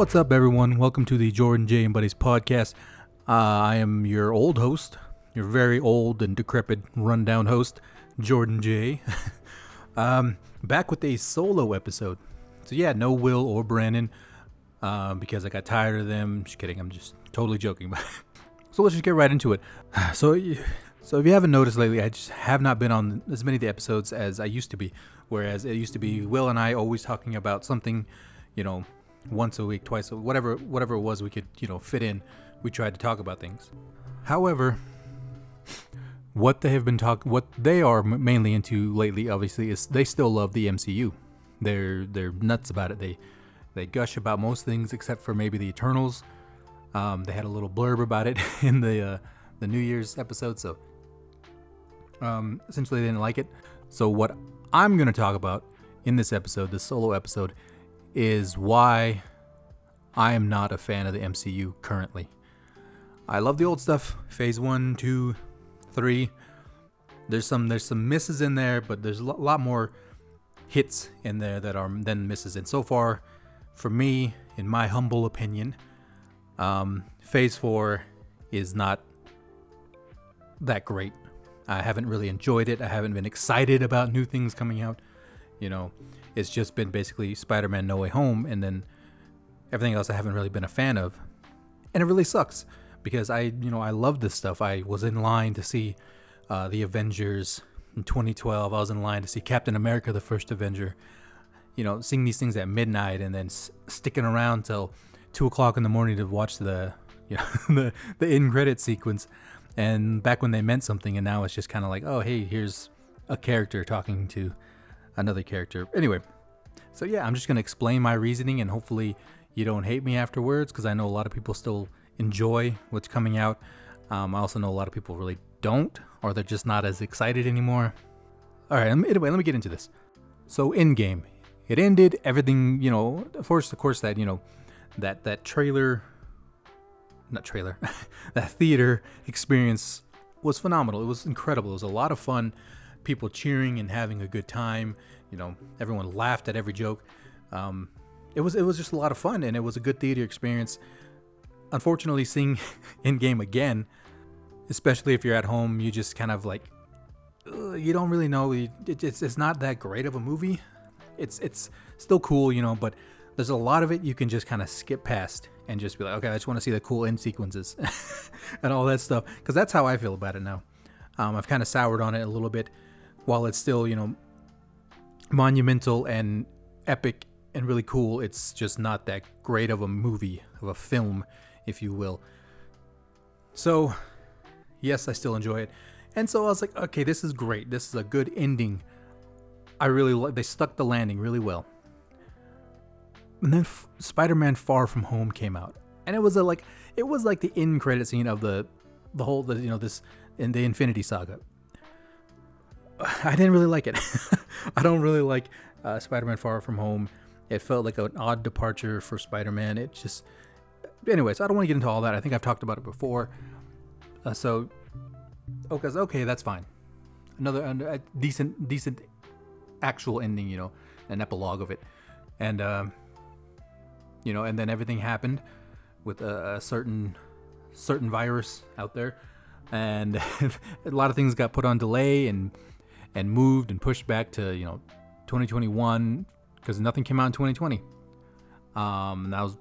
What's up, everyone? Welcome to the Jordan J and Buddies podcast. Uh, I am your old host, your very old and decrepit, rundown host, Jordan J. um, back with a solo episode. So yeah, no Will or Brandon, uh, because I got tired of them. Just kidding. I'm just totally joking. so let's just get right into it. So, so if you haven't noticed lately, I just have not been on as many of the episodes as I used to be. Whereas it used to be Will and I always talking about something, you know, once a week, twice, whatever, whatever it was we could, you know, fit in. We tried to talk about things. However, what they have been talking, what they are mainly into lately, obviously, is they still love the MCU. They're they're nuts about it. They they gush about most things except for maybe the Eternals. Um, they had a little blurb about it in the uh, the New Year's episode, so um, essentially they didn't like it. So what I'm gonna talk about in this episode, this solo episode, is why I am not a fan of the MCU currently. I love the old stuff, Phase One, Two, Three. There's some there's some misses in there, but there's a lot more hits in there that are than misses. And so far, for me, in my humble opinion, um, Phase Four is not that great. I haven't really enjoyed it. I haven't been excited about new things coming out. You know, it's just been basically Spider-Man No Way Home, and then everything else I haven't really been a fan of, and it really sucks because I, you know, I love this stuff. I was in line to see uh, the Avengers in 2012. I was in line to see Captain America: The First Avenger. You know, seeing these things at midnight and then s- sticking around till two o'clock in the morning to watch the, you know, the the in credit sequence. And back when they meant something, and now it's just kind of like, oh, hey, here's a character talking to another character. Anyway, so yeah, I'm just gonna explain my reasoning, and hopefully you don't hate me afterwards, because I know a lot of people still enjoy what's coming out. Um, I also know a lot of people really don't, or they're just not as excited anymore. All right, anyway, let me get into this. So, Endgame, it ended. Everything, you know, of course, of course, that you know, that that trailer, not trailer, that theater experience was phenomenal. It was incredible. It was a lot of fun. People cheering and having a good time. You know, everyone laughed at every joke. Um, it was it was just a lot of fun, and it was a good theater experience. Unfortunately, seeing Endgame again, especially if you're at home, you just kind of like you don't really know. It's it's not that great of a movie. It's it's still cool, you know, but there's a lot of it you can just kind of skip past and just be like, okay, I just want to see the cool end sequences and all that stuff. Because that's how I feel about it now. Um, I've kind of soured on it a little bit, while it's still, you know, monumental and epic and really cool. It's just not that great of a movie, of a film, if you will. So, yes, I still enjoy it. And so I was like, okay, this is great. This is a good ending. I really like. They stuck the landing really well. And then F- Spider-Man: Far From Home came out, and it was a like it was like the end credit scene of the the whole the, you know this in the Infinity Saga. I didn't really like it. I don't really like uh, Spider-Man: Far From Home. It felt like an odd departure for Spider-Man. It just, anyways, I don't want to get into all that. I think I've talked about it before. Uh, so, okay, okay, that's fine. Another a decent, decent, actual ending, you know, an epilogue of it, and um, you know, and then everything happened with a, a certain, certain virus out there, and a lot of things got put on delay and and moved and pushed back to you know 2021 because nothing came out in 2020. Um, and I was,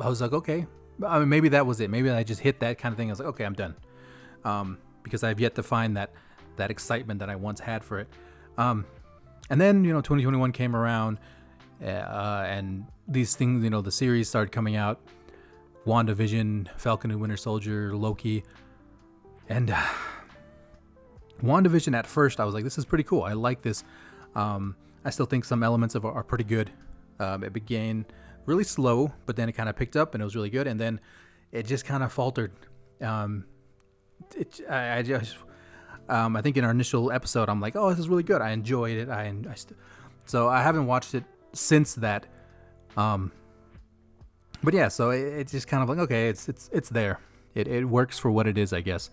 I was like, okay, I mean, maybe that was it. Maybe I just hit that kind of thing. I was like, okay, I'm done. Um, because I've yet to find that that excitement that I once had for it. Um, and then you know, 2021 came around, uh, and these things, you know, the series started coming out. WandaVision, Falcon and Winter Soldier, Loki, and uh, WandaVision. At first, I was like, this is pretty cool. I like this. Um, I still think some elements of it are pretty good. Um, it began really slow, but then it kind of picked up and it was really good. And then it just kind of faltered. Um, it, I, I just, um, I think in our initial episode, I'm like, oh, this is really good. I enjoyed it. I, I st- so I haven't watched it since that. Um, but yeah, so it, it's just kind of like, okay, it's it's it's there. It it works for what it is, I guess.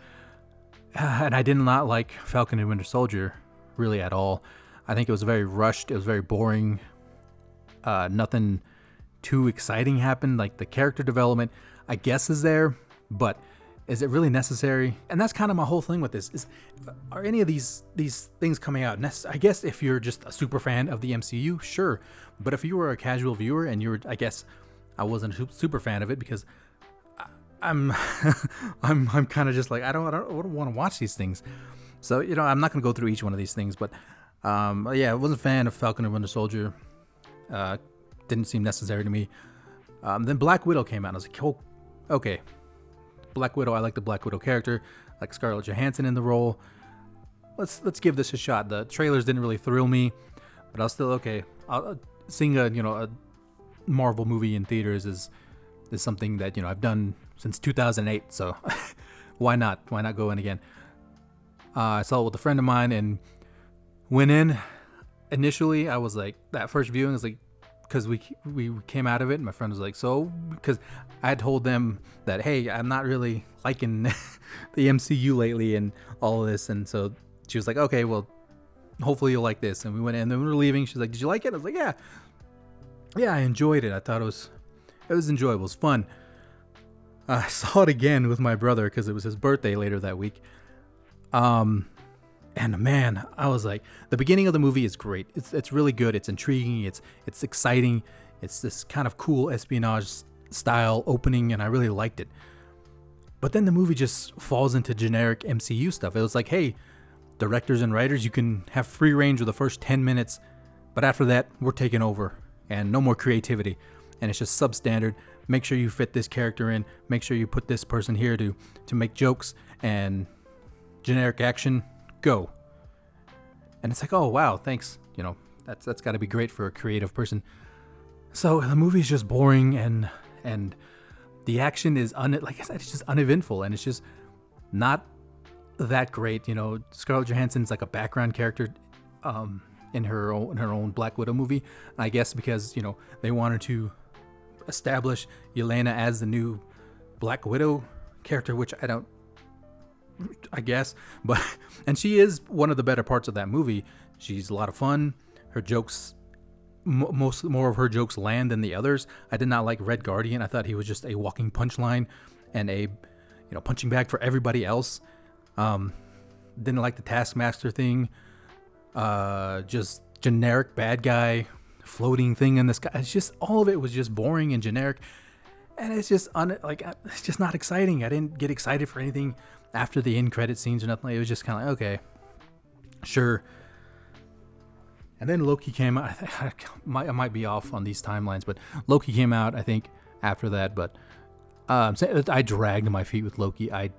And I did not like Falcon and Winter Soldier really at all. I think it was very rushed. It was very boring. Uh, nothing too exciting happened. Like the character development, I guess, is there, but is it really necessary? And that's kind of my whole thing with this: is are any of these these things coming out? I guess if you're just a super fan of the MCU, sure. But if you were a casual viewer and you were, I guess, I wasn't a super fan of it because I'm I'm I'm kind of just like I don't I don't, don't want to watch these things. So you know I'm not gonna go through each one of these things, but um, yeah, I wasn't a fan of Falcon and Winter Soldier. Uh, didn't seem necessary to me. Um, then Black Widow came out. and I was like, oh, okay. Black Widow. I like the Black Widow character. I like Scarlett Johansson in the role. Let's let's give this a shot. The trailers didn't really thrill me, but I was still okay. I'll, uh, seeing a you know a Marvel movie in theaters is is something that you know I've done since 2008. So why not? Why not go in again? Uh, I saw it with a friend of mine and went in. Initially, I was like that first viewing was like because we we came out of it. and my friend was like, so because I had told them that hey, I'm not really liking the MCU lately and all of this, and so she was like, okay, well, hopefully you'll like this. And we went in, and then we were leaving. She's like, did you like it? I was like, yeah, yeah, I enjoyed it. I thought it was it was enjoyable. It was fun. I saw it again with my brother because it was his birthday later that week. Um, and man, I was like, the beginning of the movie is great. It's it's really good. It's intriguing. It's it's exciting. It's this kind of cool espionage style opening, and I really liked it. But then the movie just falls into generic MCU stuff. It was like, hey, directors and writers, you can have free range with the first 10 minutes, but after that, we're taking over and no more creativity. And it's just substandard. Make sure you fit this character in. Make sure you put this person here to to make jokes and generic action go. And it's like, oh wow, thanks. You know, that's that's got to be great for a creative person. So the movie is just boring and and the action is un like I said, it's just uneventful and it's just not that great. You know, Scarlett Johansson's like a background character um, in her own in her own Black Widow movie. I guess because you know they wanted to establish Yelena as the new Black Widow character, which I don't I guess. But and she is one of the better parts of that movie. She's a lot of fun. Her jokes, m- most more of her jokes land than the others. I did not like Red Guardian. I thought he was just a walking punchline and a, you know, punching bag for everybody else. Um, didn't like the Taskmaster thing. Uh, just generic bad guy floating thing in the sky. It's just all of it was just boring and generic, and it's just un like it's just not exciting. I didn't get excited for anything after the end credit scenes or nothing. It was just kind of like, okay, sure. And then Loki came out. I, might, I might be off on these timelines, but Loki came out, I think, after that. But um, I dragged my feet with Loki. I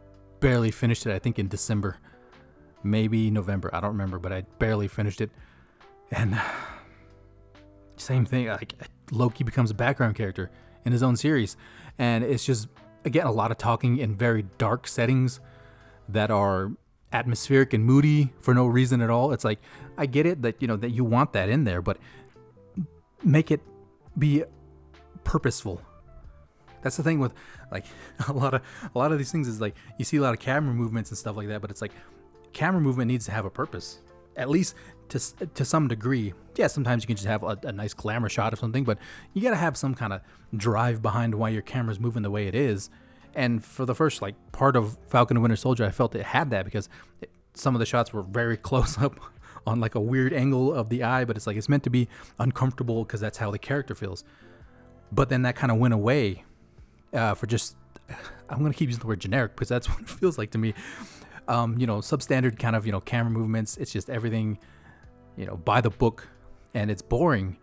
barely finished it, I think, in December, maybe November. I don't remember, but I barely finished it. And same thing, like Loki becomes a background character in his own series. And it's just, again, a lot of talking in very dark settings that are atmospheric and moody for no reason at all. It's like I get it that you know that you want that in there, but make it be purposeful. That's the thing with like a lot of a lot of these things is like you see a lot of camera movements and stuff like that, but it's like camera movement needs to have a purpose, at least to to some degree. Yeah, sometimes you can just have a, a nice glamour shot of something, but you got to have some kind of drive behind why your camera's moving the way it is and for the first like part of Falcon and Winter Soldier, I felt it had that because it, some of the shots were very close up on like a weird angle of the eye, but it's like it's meant to be uncomfortable because that's how the character feels. But then that kind of went away uh, for just I'm gonna keep using the word generic because that's what it feels like to me. Um, you know, substandard kind of you know camera movements. It's just everything, you know, by the book, and it's boring.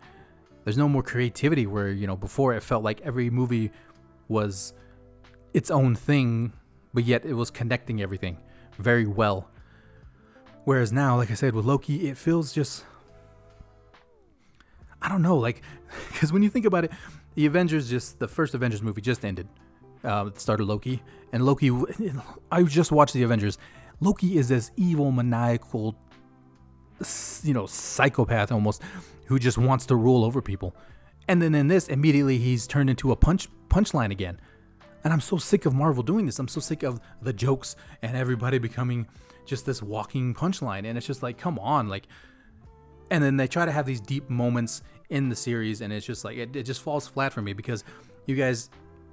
There's no more creativity where you know before it felt like every movie was its own thing, but yet it was connecting everything very well. Whereas now, like I said, with Loki, it feels just. I don't know, like, because when you think about it, the Avengers just, the first Avengers movie just ended. Uh, started Loki, and Loki, I just watched the Avengers. Loki is this evil, maniacal, you know, psychopath almost, who just wants to rule over people. And then in this, immediately he's turned into a punch punchline again. And I'm so sick of Marvel doing this. I'm so sick of the jokes and everybody becoming just this walking punchline. And it's just like, come on, like. And then they try to have these deep moments in the series, and it's just like it, it just falls flat for me because you guys,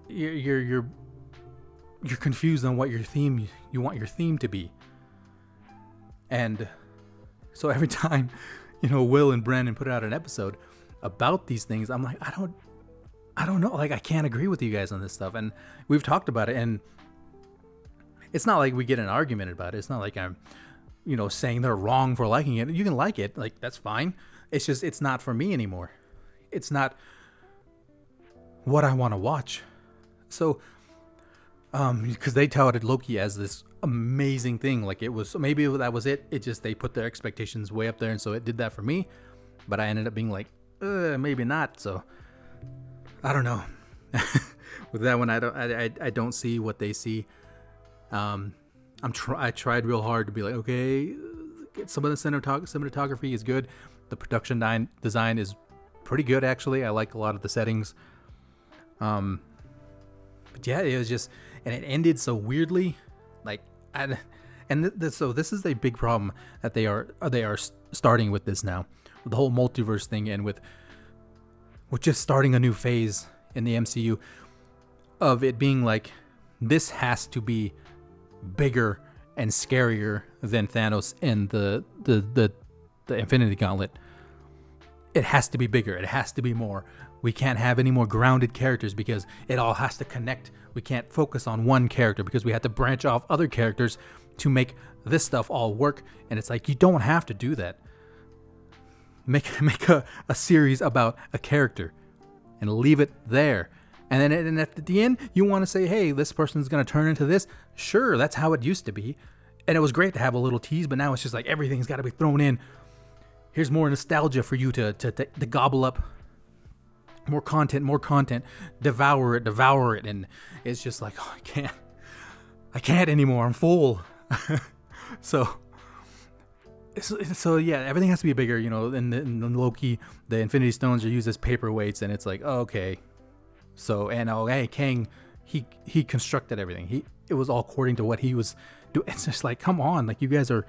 you're you're you're, you're confused on what your theme you want your theme to be, and so every time, you know, Will and Brandon put out an episode about these things, I'm like, I don't, I don't know, like I can't agree with you guys on this stuff, and we've talked about it, and it's not like we get an argument about it. It's not like I'm, you know, saying they're wrong for liking it. You can like it, like that's fine. It's just it's not for me anymore. It's not what I want to watch. So, um, because they touted Loki as this amazing thing, like it was maybe that was it. It just they put their expectations way up there, and so it did that for me. But I ended up being like, maybe not. So, I don't know. With that one, I don't I, I, I don't see what they see. Um, I'm try I tried real hard to be like, okay, some of the cinematography is good. The production di- design is pretty good actually. I like a lot of the settings. Um, but yeah, it was just, and it ended so weirdly, I, and th- th- so this is a big problem that they are uh, they are starting with this now, the whole multiverse thing, and with with just starting a new phase in the MCU of it being like this has to be bigger and scarier than Thanos in the the the, the Infinity Gauntlet. It has to be bigger. It has to be more. We can't have any more grounded characters because it all has to connect. We can't focus on one character because we had to branch off other characters to make this stuff all work. And it's like you don't have to do that. Make make a, a series about a character and leave it there. And then and at the end, you want to say, hey, this person's going to turn into this. Sure, that's how it used to be. And it was great to have a little tease, but now it's just like everything's got to be thrown in. Here's more nostalgia for you to, to, to, to gobble up. More content, more content. Devour it, devour it. And it's just like, oh, I can't. I can't anymore. I'm full. so, so, so yeah, everything has to be bigger, you know. In, in Loki, the Infinity Stones are used as paperweights, and it's like, oh, okay, so and oh hey Kang, he he constructed everything. He it was all according to what he was doing. It's just like come on, like you guys are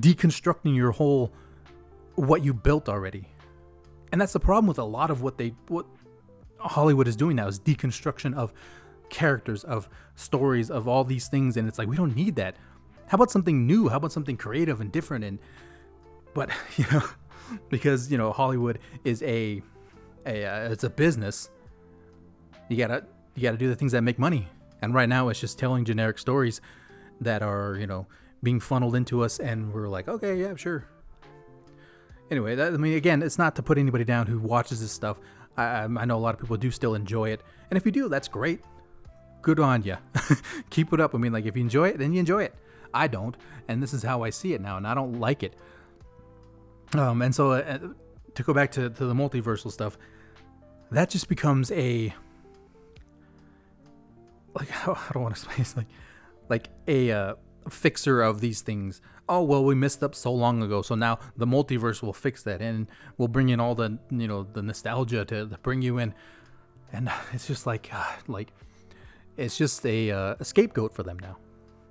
deconstructing your whole what you built already. And that's the problem with a lot of what they what Hollywood is doing now is deconstruction of characters, of stories, of all these things, and it's like we don't need that. How about something new? How about something creative and different? And but you know, because you know Hollywood is a a uh, it's a business you gotta you gotta do the things that make money. And right now, it's just telling generic stories that are you know being funneled into us, and we're like, okay, yeah, sure. Anyway, that, I mean, again, it's not to put anybody down who watches this stuff. I, I know a lot of people do still enjoy it, and if you do, that's great. Good on you. Keep it up. I mean, like if you enjoy it, then you enjoy it. I don't, and this is how I see it now, and I don't like it. Um, and so uh, to go back to, to the multiversal stuff, that just becomes a like I don't want to explain it's like like a uh, fixer of these things. Oh well, we messed up so long ago, so now the multiverse will fix that, and we'll bring in all the you know the nostalgia to, to bring you in, and it's just like uh, like it's just a, uh, a scapegoat for them now.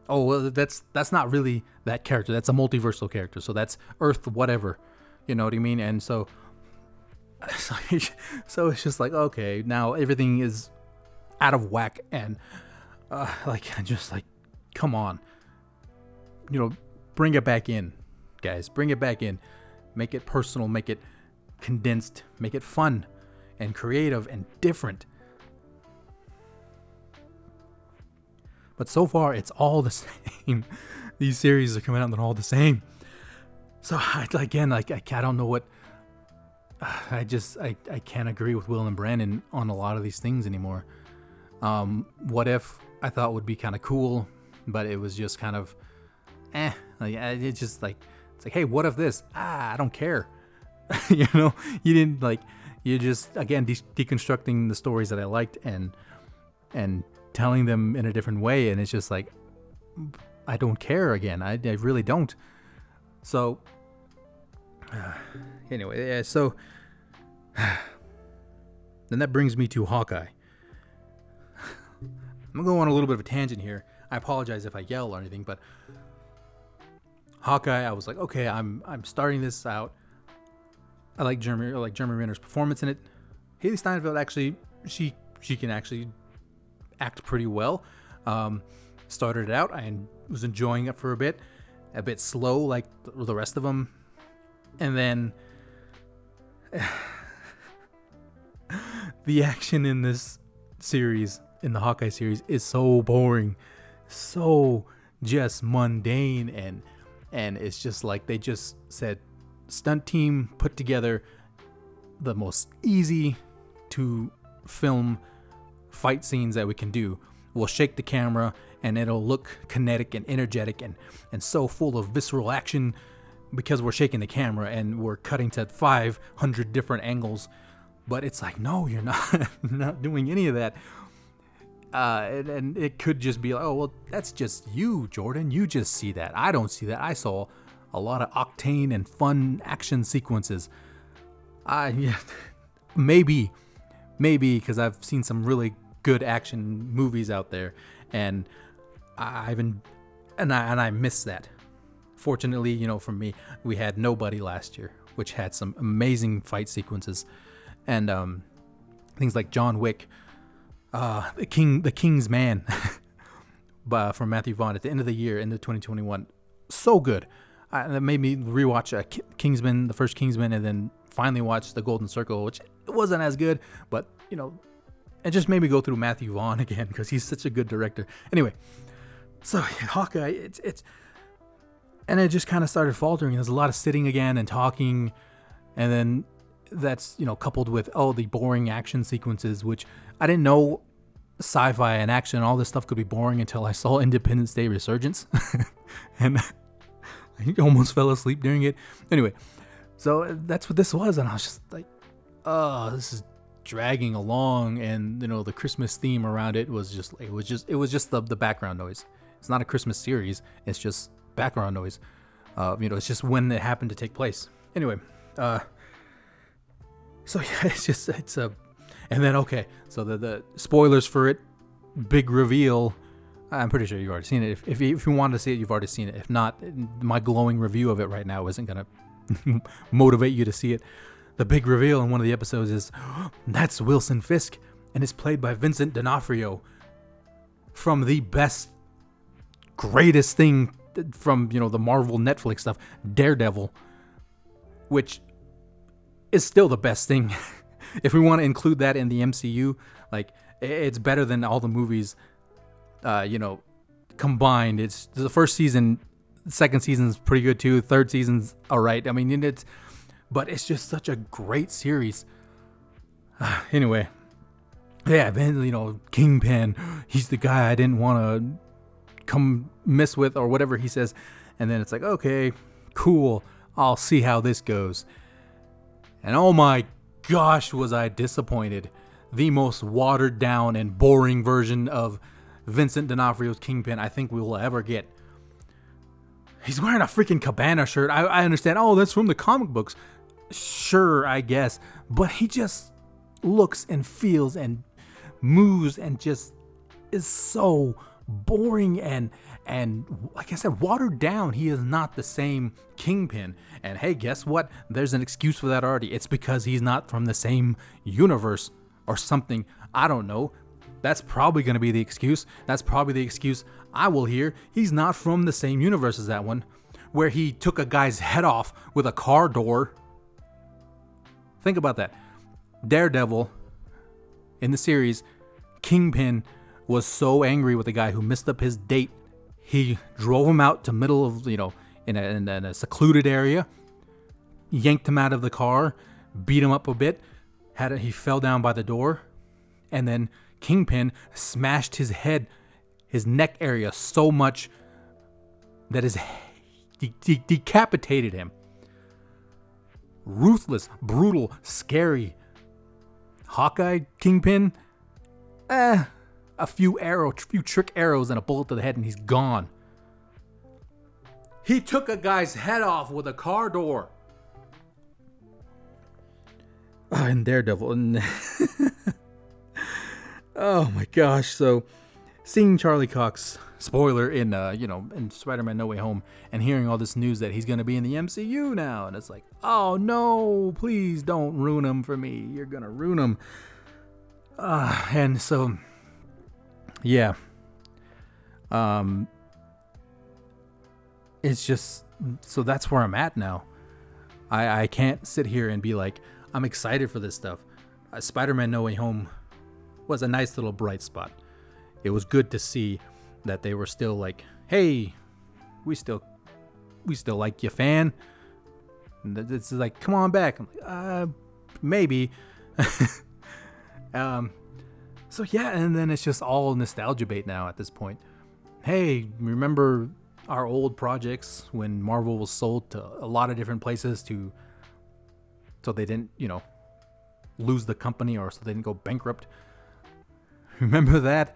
Oh well, that's that's not really that character. That's a multiversal character, so that's Earth whatever, you know what I mean? And so so it's just like okay, now everything is out of whack and uh, like just like come on you know bring it back in guys. Bring it back in. Make it personal. Make it condensed. Make it fun and creative and different. But so far it's all the same. These series are coming out and they're all the same. So again like I, I don't know what I just I, I can't agree with Will and Brandon on a lot of these things anymore. Um, what if I thought would be kind of cool, but it was just kind of, eh. Like it's just like it's like, hey, what if this? Ah, I don't care. you know, you didn't like. You just again de- deconstructing the stories that I liked and and telling them in a different way, and it's just like I don't care again. I, I really don't. So uh, anyway, yeah, so then that brings me to Hawkeye. I'm gonna go on a little bit of a tangent here. I apologize if I yell or anything, but Hawkeye, I was like, okay, I'm I'm starting this out. I like Jeremy I like Jeremy Renner's performance in it. Hailee Steinfeld actually she she can actually act pretty well. Um, started it out, I was enjoying it for a bit, a bit slow like the rest of them, and then the action in this series, in the Hawkeye series, is so boring, so just mundane, and and it's just like they just said, stunt team put together the most easy to film fight scenes that we can do. We'll shake the camera and it'll look kinetic and energetic and, and so full of visceral action because we're shaking the camera and we're cutting to 500 different angles. But it's like, no, you're not, not doing any of that. Uh, and, and it could just be like, oh, well, that's just you, Jordan. You just see that. I don't see that. I saw a lot of octane and fun action sequences. I, yeah, maybe, maybe because I've seen some really good action movies out there, and I've been, and I and I miss that. Fortunately, you know, for me, we had Nobody last year, which had some amazing fight sequences, and um, things like John Wick, uh, the King, the King's Man, by from Matthew Vaughn at the end of the year, into 2021, so good. I, that made me rewatch uh, Kingsman, the first Kingsman, and then finally watch The Golden Circle, which wasn't as good, but you know, it just made me go through Matthew Vaughn again because he's such a good director. Anyway, so Hawkeye, it's it's and it just kind of started faltering. There's a lot of sitting again and talking, and then that's you know coupled with oh the boring action sequences, which I didn't know sci-fi and action and all this stuff could be boring until I saw Independence Day Resurgence, and I almost fell asleep during it. Anyway, so that's what this was, and I was just like, oh, this is dragging along, and you know the Christmas theme around it was just it was just it was just the the background noise. It's not a Christmas series. It's just background noise. Uh, you know, it's just when it happened to take place. Anyway, uh, so yeah, it's just it's a, and then okay, so the the spoilers for it, big reveal. I'm pretty sure you've already seen it. If if you, if you want to see it, you've already seen it. If not, my glowing review of it right now isn't gonna motivate you to see it. The big reveal in one of the episodes is that's Wilson Fisk, and it's played by Vincent D'Onofrio from the best, greatest thing uh, from you know the Marvel Netflix stuff, Daredevil, which is still the best thing. if we want to include that in the MCU, like it's better than all the movies, uh, you know, combined. It's the first season, second season's pretty good too. Third season's all right. I mean, it's but it's just such a great series. anyway, yeah, then you know, Kingpin, he's the guy I didn't want to come mess with or whatever he says. And then it's like, okay, cool. I'll see how this goes. And oh my gosh, was I disappointed. The most watered down and boring version of Vincent D'Onofrio's Kingpin I think we will ever get. He's wearing a freaking cabana shirt. I, I understand. Oh, that's from the comic books. Sure, I guess. But he just looks and feels and moves and just is so boring and and like I said, watered down. He is not the same Kingpin. And hey, guess what? There's an excuse for that already. It's because he's not from the same universe or something. I don't know. That's probably going to be the excuse. That's probably the excuse I will hear. He's not from the same universe as that one, where he took a guy's head off with a car door. Think about that. Daredevil in the series, Kingpin was so angry with the guy who missed up his date. He drove him out to middle of, you know, in a, in a secluded area, yanked him out of the car, beat him up a bit, had a, he fell down by the door, and then Kingpin smashed his head, his neck area so much that his de- de- decapitated him. Ruthless, brutal, scary. Hawkeye Kingpin, eh, a few arrow, few trick arrows and a bullet to the head, and he's gone. He took a guy's head off with a car door. Oh, and Daredevil. oh my gosh. So seeing Charlie Cox spoiler in uh you know in Spider-Man No Way Home and hearing all this news that he's gonna be in the MCU now, and it's like, oh no, please don't ruin him for me. You're gonna ruin him. Uh, and so, yeah. Um, it's just so that's where I'm at now. I I can't sit here and be like I'm excited for this stuff. Uh, Spider-Man No Way Home was a nice little bright spot. It was good to see that they were still like, "Hey, we still we still like you, fan." And it's like, "Come on back." I'm like, "Uh, maybe." um, so yeah, and then it's just all nostalgia bait now at this point. Hey, remember our old projects when Marvel was sold to a lot of different places to so they didn't, you know, lose the company or so they didn't go bankrupt. Remember that?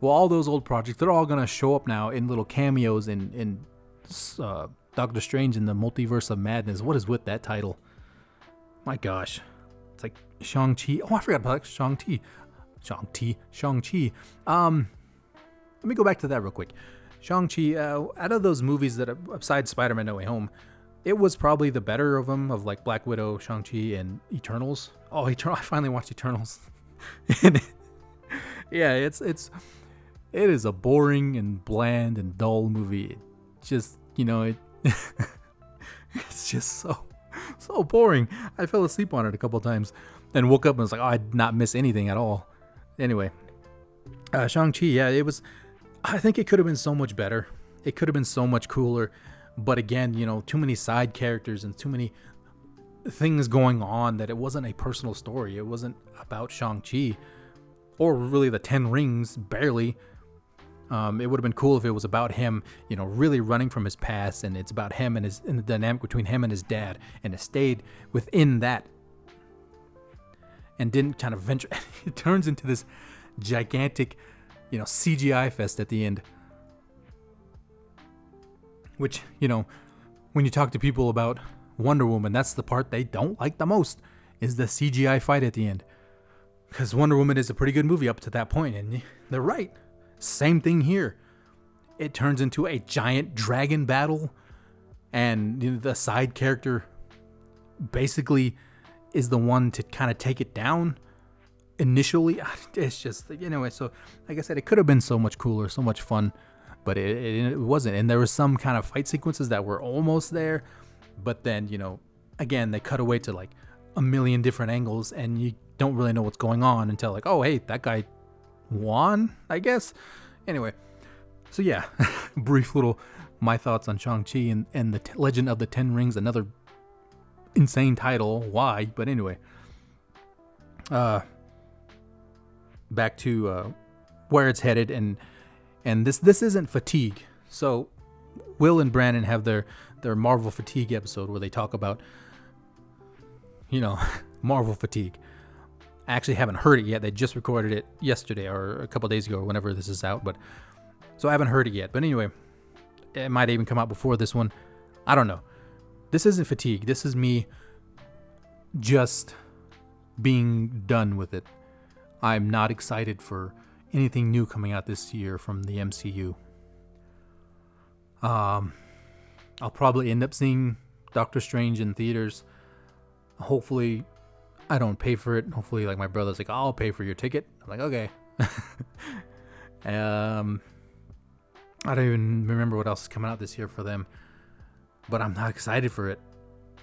Well, all those old projects, they're all gonna show up now in little cameos in in uh, Doctor Strange in the Multiverse of Madness. What is with that title? My gosh, it's like Shang Chi. Oh, I forgot about Shang Chi. Shang Chi. Shang Chi. Um, let me go back to that real quick. Shang-Chi, uh, out of those movies that, besides Spider-Man No Way Home, it was probably the better of them, of like Black Widow, Shang-Chi, and Eternals. Oh, Eternal! I finally watched Eternals. yeah, it's it's it is a boring and bland and dull movie. It just you know it it's just so so boring. I fell asleep on it a couple times, then woke up and was like, oh, I did not miss anything at all. Anyway, uh, Shang Chi, yeah, it was I think it could have been so much better. It could have been so much cooler. But again, you know, too many side characters and too many things going on that it wasn't a personal story. It wasn't about Shang-Chi or really the Ten Rings, barely. Um, it would have been cool if it was about him, you know, really running from his past, and it's about him and his and the dynamic between him and his dad, and it stayed within that, and didn't kind of venture. it turns into this gigantic you know, CGI fest at the end. Which, you know, when you talk to people about Wonder Woman, that's the part they don't like the most is the CGI fight at the end. Because Wonder Woman is a pretty good movie up to that point, and they're right. Same thing here. It turns into a giant dragon battle, and you know, the side character basically is the one to kind of take it down initially. It's just anyway so like i said it could have been so much cooler so much fun but it, it, it, wasn't. And there was some kind of fight sequences that were almost there but then you know again they cut away to like a million different angles and you don't really know what's going on until like oh hey that guy won i guess? Anyway so yeah brief little my thoughts on shang-chi and, and the t- legend of the ten rings another insane title why but anyway uh back to uh, where it's headed, and and this this isn't fatigue. So Will and Brandon have their their Marvel fatigue episode where they talk about you know Marvel fatigue. I actually haven't heard it yet. They just recorded it yesterday or a couple days ago or whenever this is out, but so I haven't heard it yet. But anyway, it might even come out before this one. I don't know. This isn't fatigue. This is me just being done with it. I'm not excited for anything new coming out this year from the MCU. Um, I'll probably end up seeing Doctor Strange in theaters. Hopefully, I don't pay for it. Hopefully, like my brother's like, I'll pay for your ticket. I'm like, okay. um, I don't even remember what else is coming out this year for them, but I'm not excited for it.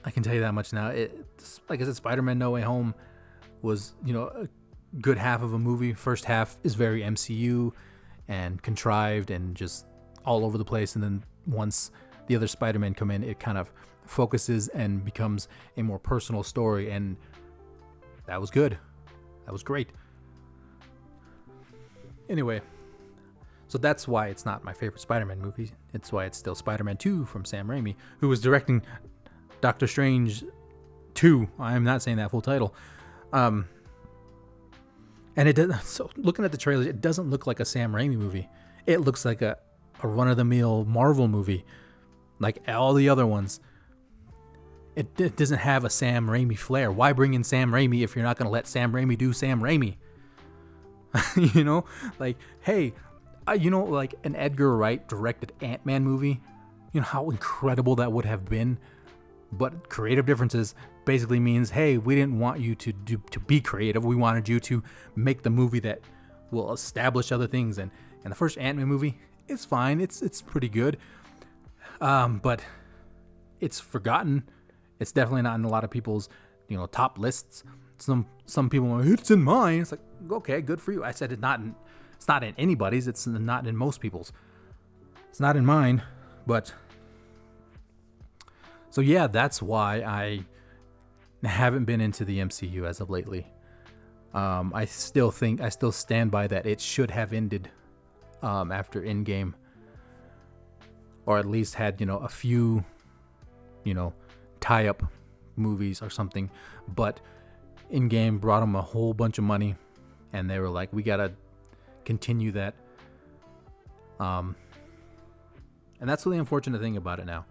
I can tell you that much now. It, like I said, Spider-Man: No Way Home was, you know, a good half of a movie. First half is very MCU and contrived and just all over the place. And then once the other Spider Man come in, it kind of focuses and becomes a more personal story. And that was good. That was great. Anyway, so that's why it's not my favorite Spider Man movie. It's why it's still Spider Man 2 from Sam Raimi, who was directing Doctor Strange 2. I'm not saying that full title. Um, and it doesn't. So looking at the trailers, it doesn't look like a Sam Raimi movie. It looks like a, a run of the mill Marvel movie, like all the other ones. It, it doesn't have a Sam Raimi flair. Why bring in Sam Raimi if you're not going to let Sam Raimi do Sam Raimi? you know, like, hey, uh, you know, like an Edgar Wright directed Ant Man movie, you know how incredible that would have been. But creative differences basically means, hey, we didn't want you to do to be creative. We wanted you to make the movie that will establish other things. And and the first Ant Man movie is fine. It's it's pretty good. Um, but it's forgotten. It's definitely not in a lot of people's you know top lists. Some some people are it's in mine. It's like okay, good for you. I said it's not in it's not in anybody's. It's not in most people's. It's not in mine, but so yeah, that's why I haven't been into the MCU as of lately. Um, I still think I still stand by that it should have ended um, after Endgame, or at least had you know a few, you know, tie-up movies or something. But Endgame brought them a whole bunch of money, and they were like, we gotta continue that. Um, and that's the unfortunate thing about it now.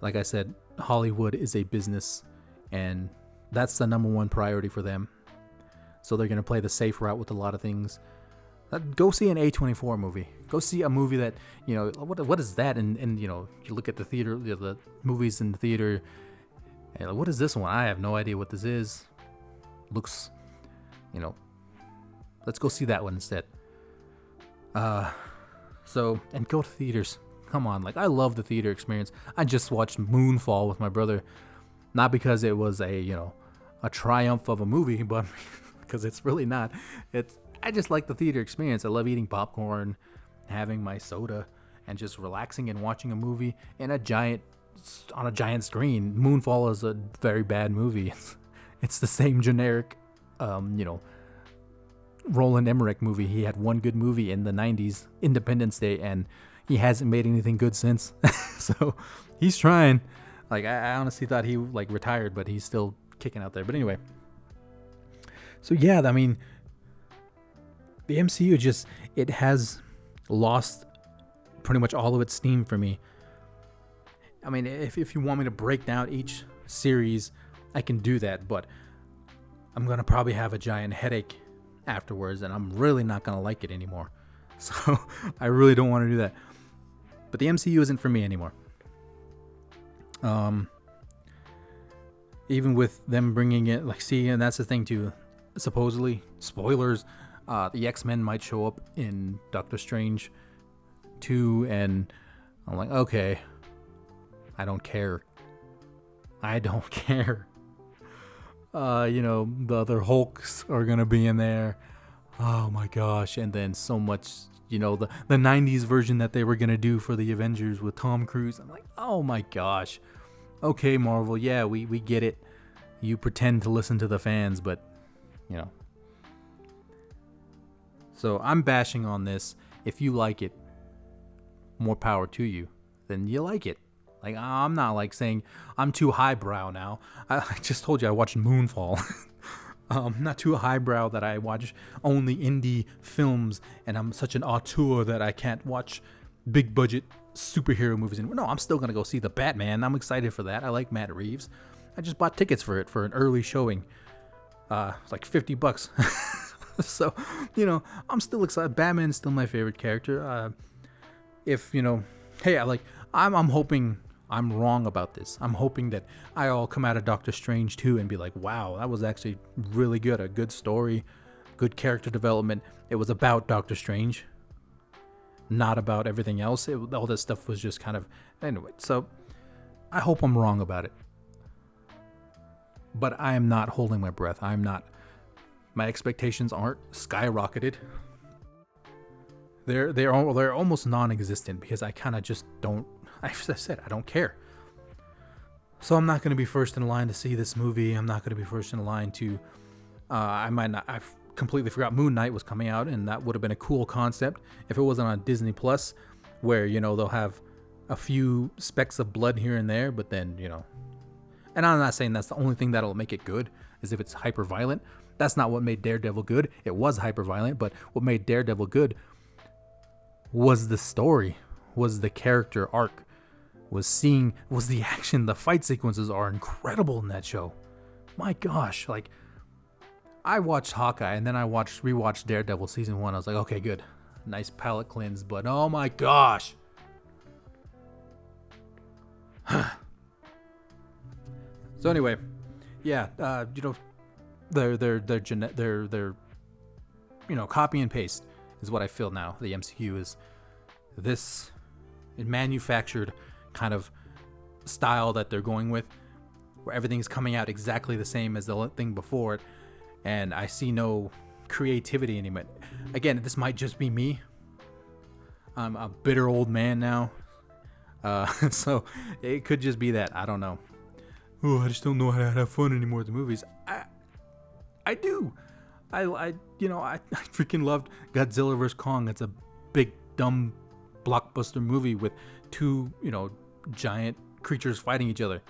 Like I said, Hollywood is a business, and that's the number one priority for them. So they're gonna play the safe route with a lot of things. Uh, go see an A24 movie. Go see a movie that you know what what is that? And and you know you look at the theater, the movies in the theater. And like, what is this one? I have no idea what this is. Looks, you know. Let's go see that one instead. Uh, so and go to theaters. Come on, like I love the theater experience. I just watched Moonfall with my brother, not because it was a you know a triumph of a movie, but because it's really not. It's I just like the theater experience. I love eating popcorn, having my soda, and just relaxing and watching a movie in a giant on a giant screen. Moonfall is a very bad movie. It's, it's the same generic, um, you know, Roland Emmerich movie. He had one good movie in the 90s, Independence Day, and he hasn't made anything good since. so he's trying. Like I, I, honestly thought he like retired, but he's still kicking out there. But anyway. So yeah, I mean the MCU just it has lost pretty much all of its steam for me. I mean, if, if you want me to break down each series, I can do that, but I'm gonna probably have a giant headache afterwards, and I'm really not gonna like it anymore. So I really don't want to do that. But the MCU isn't for me anymore. Um, even with them bringing it, like, see, and that's the thing too. Supposedly, spoilers. Uh, the X Men might show up in Doctor Strange 2, and I'm like, okay, I don't care. I don't care. Uh, you know, the other Hulks are gonna be in there. Oh my gosh. And then so much you know the the 90s version that they were to do for the Avengers with Tom Cruise. I'm like oh my gosh. Okay Marvel yeah we we get it. You pretend to listen to the fans but you know. So I'm bashing on this. If you like it more power to you. Then you like it like I'm not like saying I'm too highbrow now I, I just told you I watched Moonfall um, not too highbrow that I watch only indie films and I'm such an auteur that I can't watch big budget superhero movies anymore. No, I'm still gonna go see the Batman. I'm excited for that. I like Matt Reeves. I just bought tickets for it for an early showing. Uh, it's like 50 bucks. so, you know, I'm still excited. Batman's still my favorite character. Uh, if you know, hey, I like. I'm I'm hoping I'm wrong about this. I'm hoping that I'll come out of Doctor Strange 2 and be like, wow, that was actually really good. A good story, good character development. It was about Doctor Strange, not about everything else. It, all this stuff was just kind of. Anyway, so I hope I'm wrong about it. But I am not holding my breath. I'm not. My expectations aren't skyrocketed. They're they're they're almost non-existent because I kind of just don't I said, I don't care. So I'm not going to be first in line to see this movie. I'm not going to be first in line to. Uh, I might not. I completely forgot Moon Knight was coming out, and that would have been a cool concept if it wasn't on Disney Plus, where you know they'll have a few specks of blood here and there, but then you know. And I'm not saying that's the only thing that'll make it good, is if it's hyper violent. That's not what made Daredevil good. It was hyper violent, but what made Daredevil good was the story, was the character arc was seeing was the action. The fight sequences are incredible in that show. My gosh, like I watched Hawkeye and then I watched rewatched Daredevil season one. I was like, okay, good. nice palate cleanse, but oh my gosh. so anyway, yeah, uh, you know, they're they're they're they're they're you know copy and paste is what I feel now. The MCU is this it manufactured kind of style that they're going with, where everything's coming out exactly the same as the thing before it, and I see no creativity anymore. Again, this might just be me. I'm a bitter old man now, uh, so it could just be that I don't know. Oh, I just don't know how to have fun anymore with the movies. I, I do. I, I, you know, I, I freaking loved Godzilla vs Kong. It's a big dumb blockbuster movie with two, you know, giant creatures fighting each other.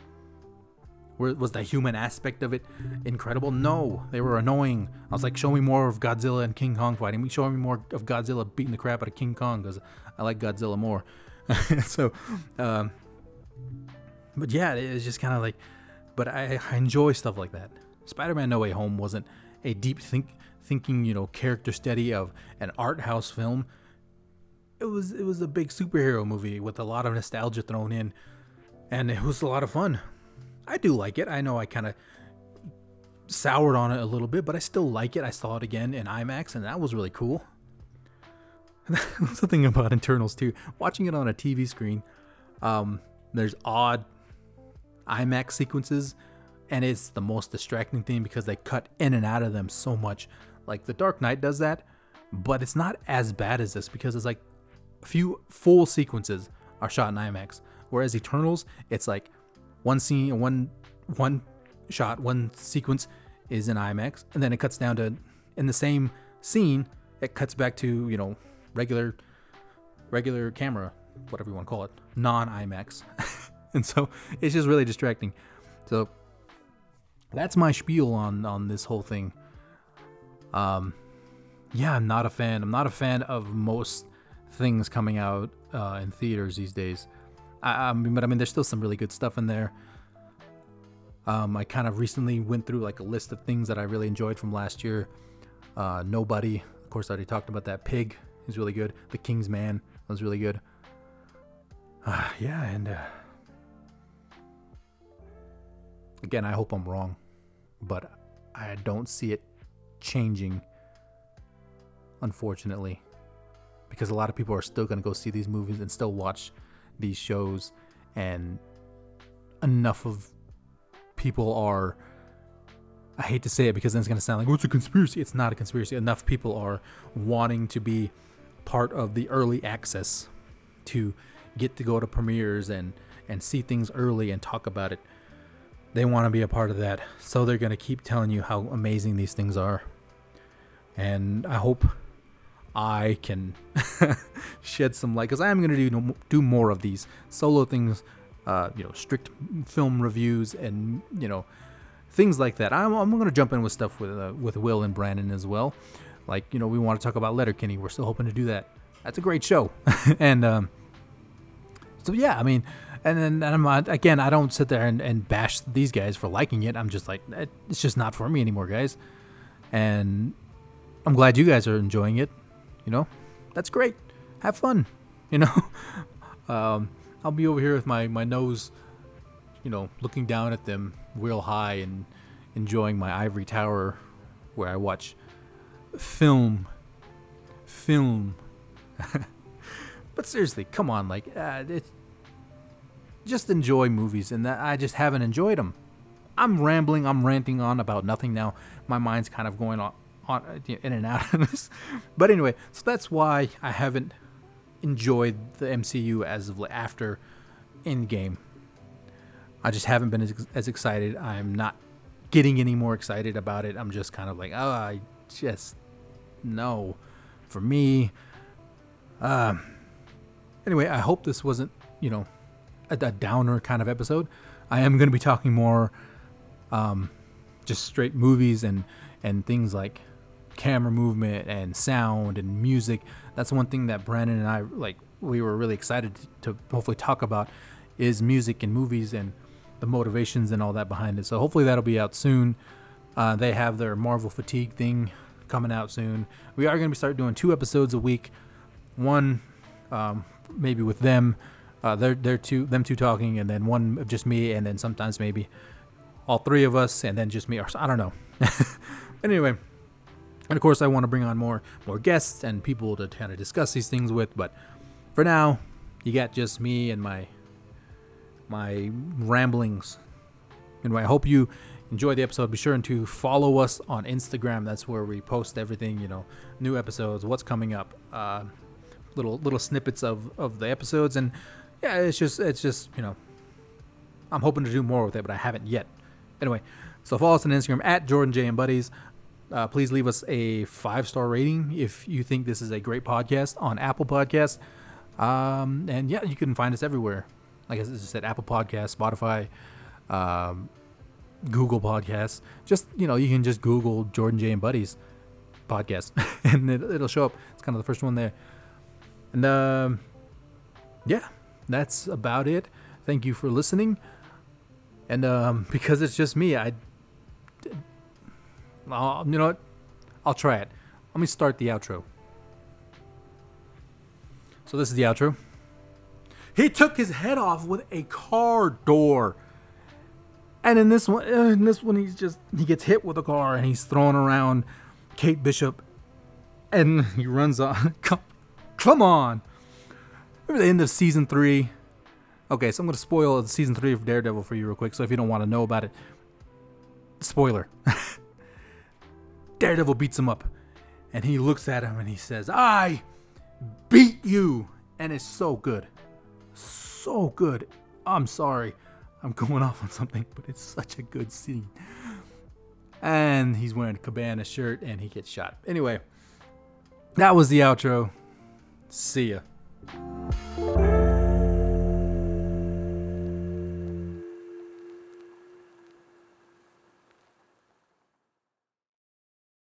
Where was the human aspect of it incredible? No, they were annoying. I was like, show me more of Godzilla and King Kong fighting. Me. Show me more of Godzilla beating the crap out of King Kong because I like Godzilla more. so, um, but yeah, it's just kind of like, but I, I enjoy stuff like that. Spider-Man: No Way Home wasn't a deep think thinking, you know, character study of an art house film. It was it was a big superhero movie with a lot of nostalgia thrown in, and it was a lot of fun. I do like it. I know I kind of soured on it a little bit, but I still like it. I saw it again in IMAX, and that was really cool. That's the thing about Eternals too. Watching it on a TV screen, um, there's odd IMAX sequences, and it's the most distracting thing because they cut in and out of them so much. Like The Dark Knight does that, but it's not as bad as this because it's like few full sequences are shot in IMAX, whereas Eternals, it's like one scene, one one shot, one sequence is in IMAX, and then it cuts down to in the same scene, it cuts back to you know regular regular camera, whatever you want to call it, non IMAX, and so it's just really distracting. So that's my spiel on on this whole thing. Um, yeah, I'm not a fan. I'm not a fan of most things coming out uh, in theaters these days. I, I mean, but I mean, there's still some really good stuff in there. Um, I kind of recently went through like a list of things that I really enjoyed from last year. Uh, Nobody, of course, I already talked about that. Pig is really good. The King's Man was really good. Uh, yeah, and uh, again, I hope I'm wrong, but I don't see it changing, unfortunately, because a lot of people are still going to go see these movies and still watch these shows, and enough of people are. I hate to say it because then it's going to sound like, oh, it's a conspiracy. It's not a conspiracy. Enough people are wanting to be part of the early access to get to go to premieres and, and see things early and talk about it. They want to be a part of that. So they're going to keep telling you how amazing these things are. And I hope I can shed some light because I am going to do do more of these solo things, uh, you know, strict film reviews and you know things like that. I'm, I'm going to jump in with stuff with uh, with Will and Brandon as well. Like you know, we want to talk about Letterkenny. We're still hoping to do that. That's a great show, and um, so yeah, I mean, and then and I'm again, I don't sit there and, and bash these guys for liking it. I'm just like, it's just not for me anymore, guys. And I'm glad you guys are enjoying it you know, that's great. Have fun, you know. um, I'll be over here with my my nose, you know, looking down at them real high and enjoying my ivory tower, where I watch film, film. but seriously, come on, like, uh, it, just enjoy movies, and that I just haven't enjoyed them. I'm rambling, I'm ranting on about nothing now. My mind's kind of going on on in and out of this. But anyway, so that's why I haven't enjoyed the MCU as of after Endgame. I just haven't been as, as excited. I'm not getting any more excited about it. I'm just kind of like, oh, I just no. For me, um. Anyway, I hope this wasn't, you know, a, a downer kind of episode. I am going to be talking more, um, just straight movies and and things like camera movement and sound and music. That's one thing that Brandon and I like. We were really excited to hopefully talk about is music and movies and the motivations and all that behind it. So hopefully that'll be out soon. Uh, they have their Marvel fatigue thing coming out soon. We are going to start doing two episodes a week. one um, maybe with them, uh, they're they're two them two talking, and then one just me, and then sometimes maybe all three of us, and then just me. Or I don't know. anyway, and of course I want to bring on more more guests and people to kind of discuss these things with, but for now, you got just me and my my ramblings. Anyway, I hope you enjoy the episode. Be sure to follow us on Instagram. That's where we post everything, you know, new episodes, what's coming up, uh, little little snippets of of the episodes, and yeah, it's just it's just you know, I'm hoping to do more with it, but I haven't yet. Anyway, so follow us on Instagram at Jordan J and Buddies. Uh, please leave us a five star rating if you think this is a great podcast on Apple Podcasts. Um, and yeah, you can find us everywhere. Like I said, Apple Podcasts, Spotify, um, Google Podcasts. Just you know, you can just Google Jordan J and Buddies podcast, and it, will show up. It's kind of the first one there. And um, yeah, that's about it. Thank you for listening. And um, because it's just me, I, I'll, you know what? I'll try it. Let me start the outro. So this is the outro. He took his head off with a car door. And in this one, uh, in this one, he's just he gets hit with a car and he's thrown around Kate Bishop, and he runs on. Come, come on. Remember the end of season three. Okay, so I'm gonna spoil season three of Daredevil for you real quick. So if you don't want to know about it, spoiler. Daredevil beats him up, and he looks at him and he says, "I beat you," and it's so good, so good. I'm sorry. I'm going off on something, but it's such a good scene. And he's wearing a cabana shirt and he gets shot. Anyway, that was the outro. See ya.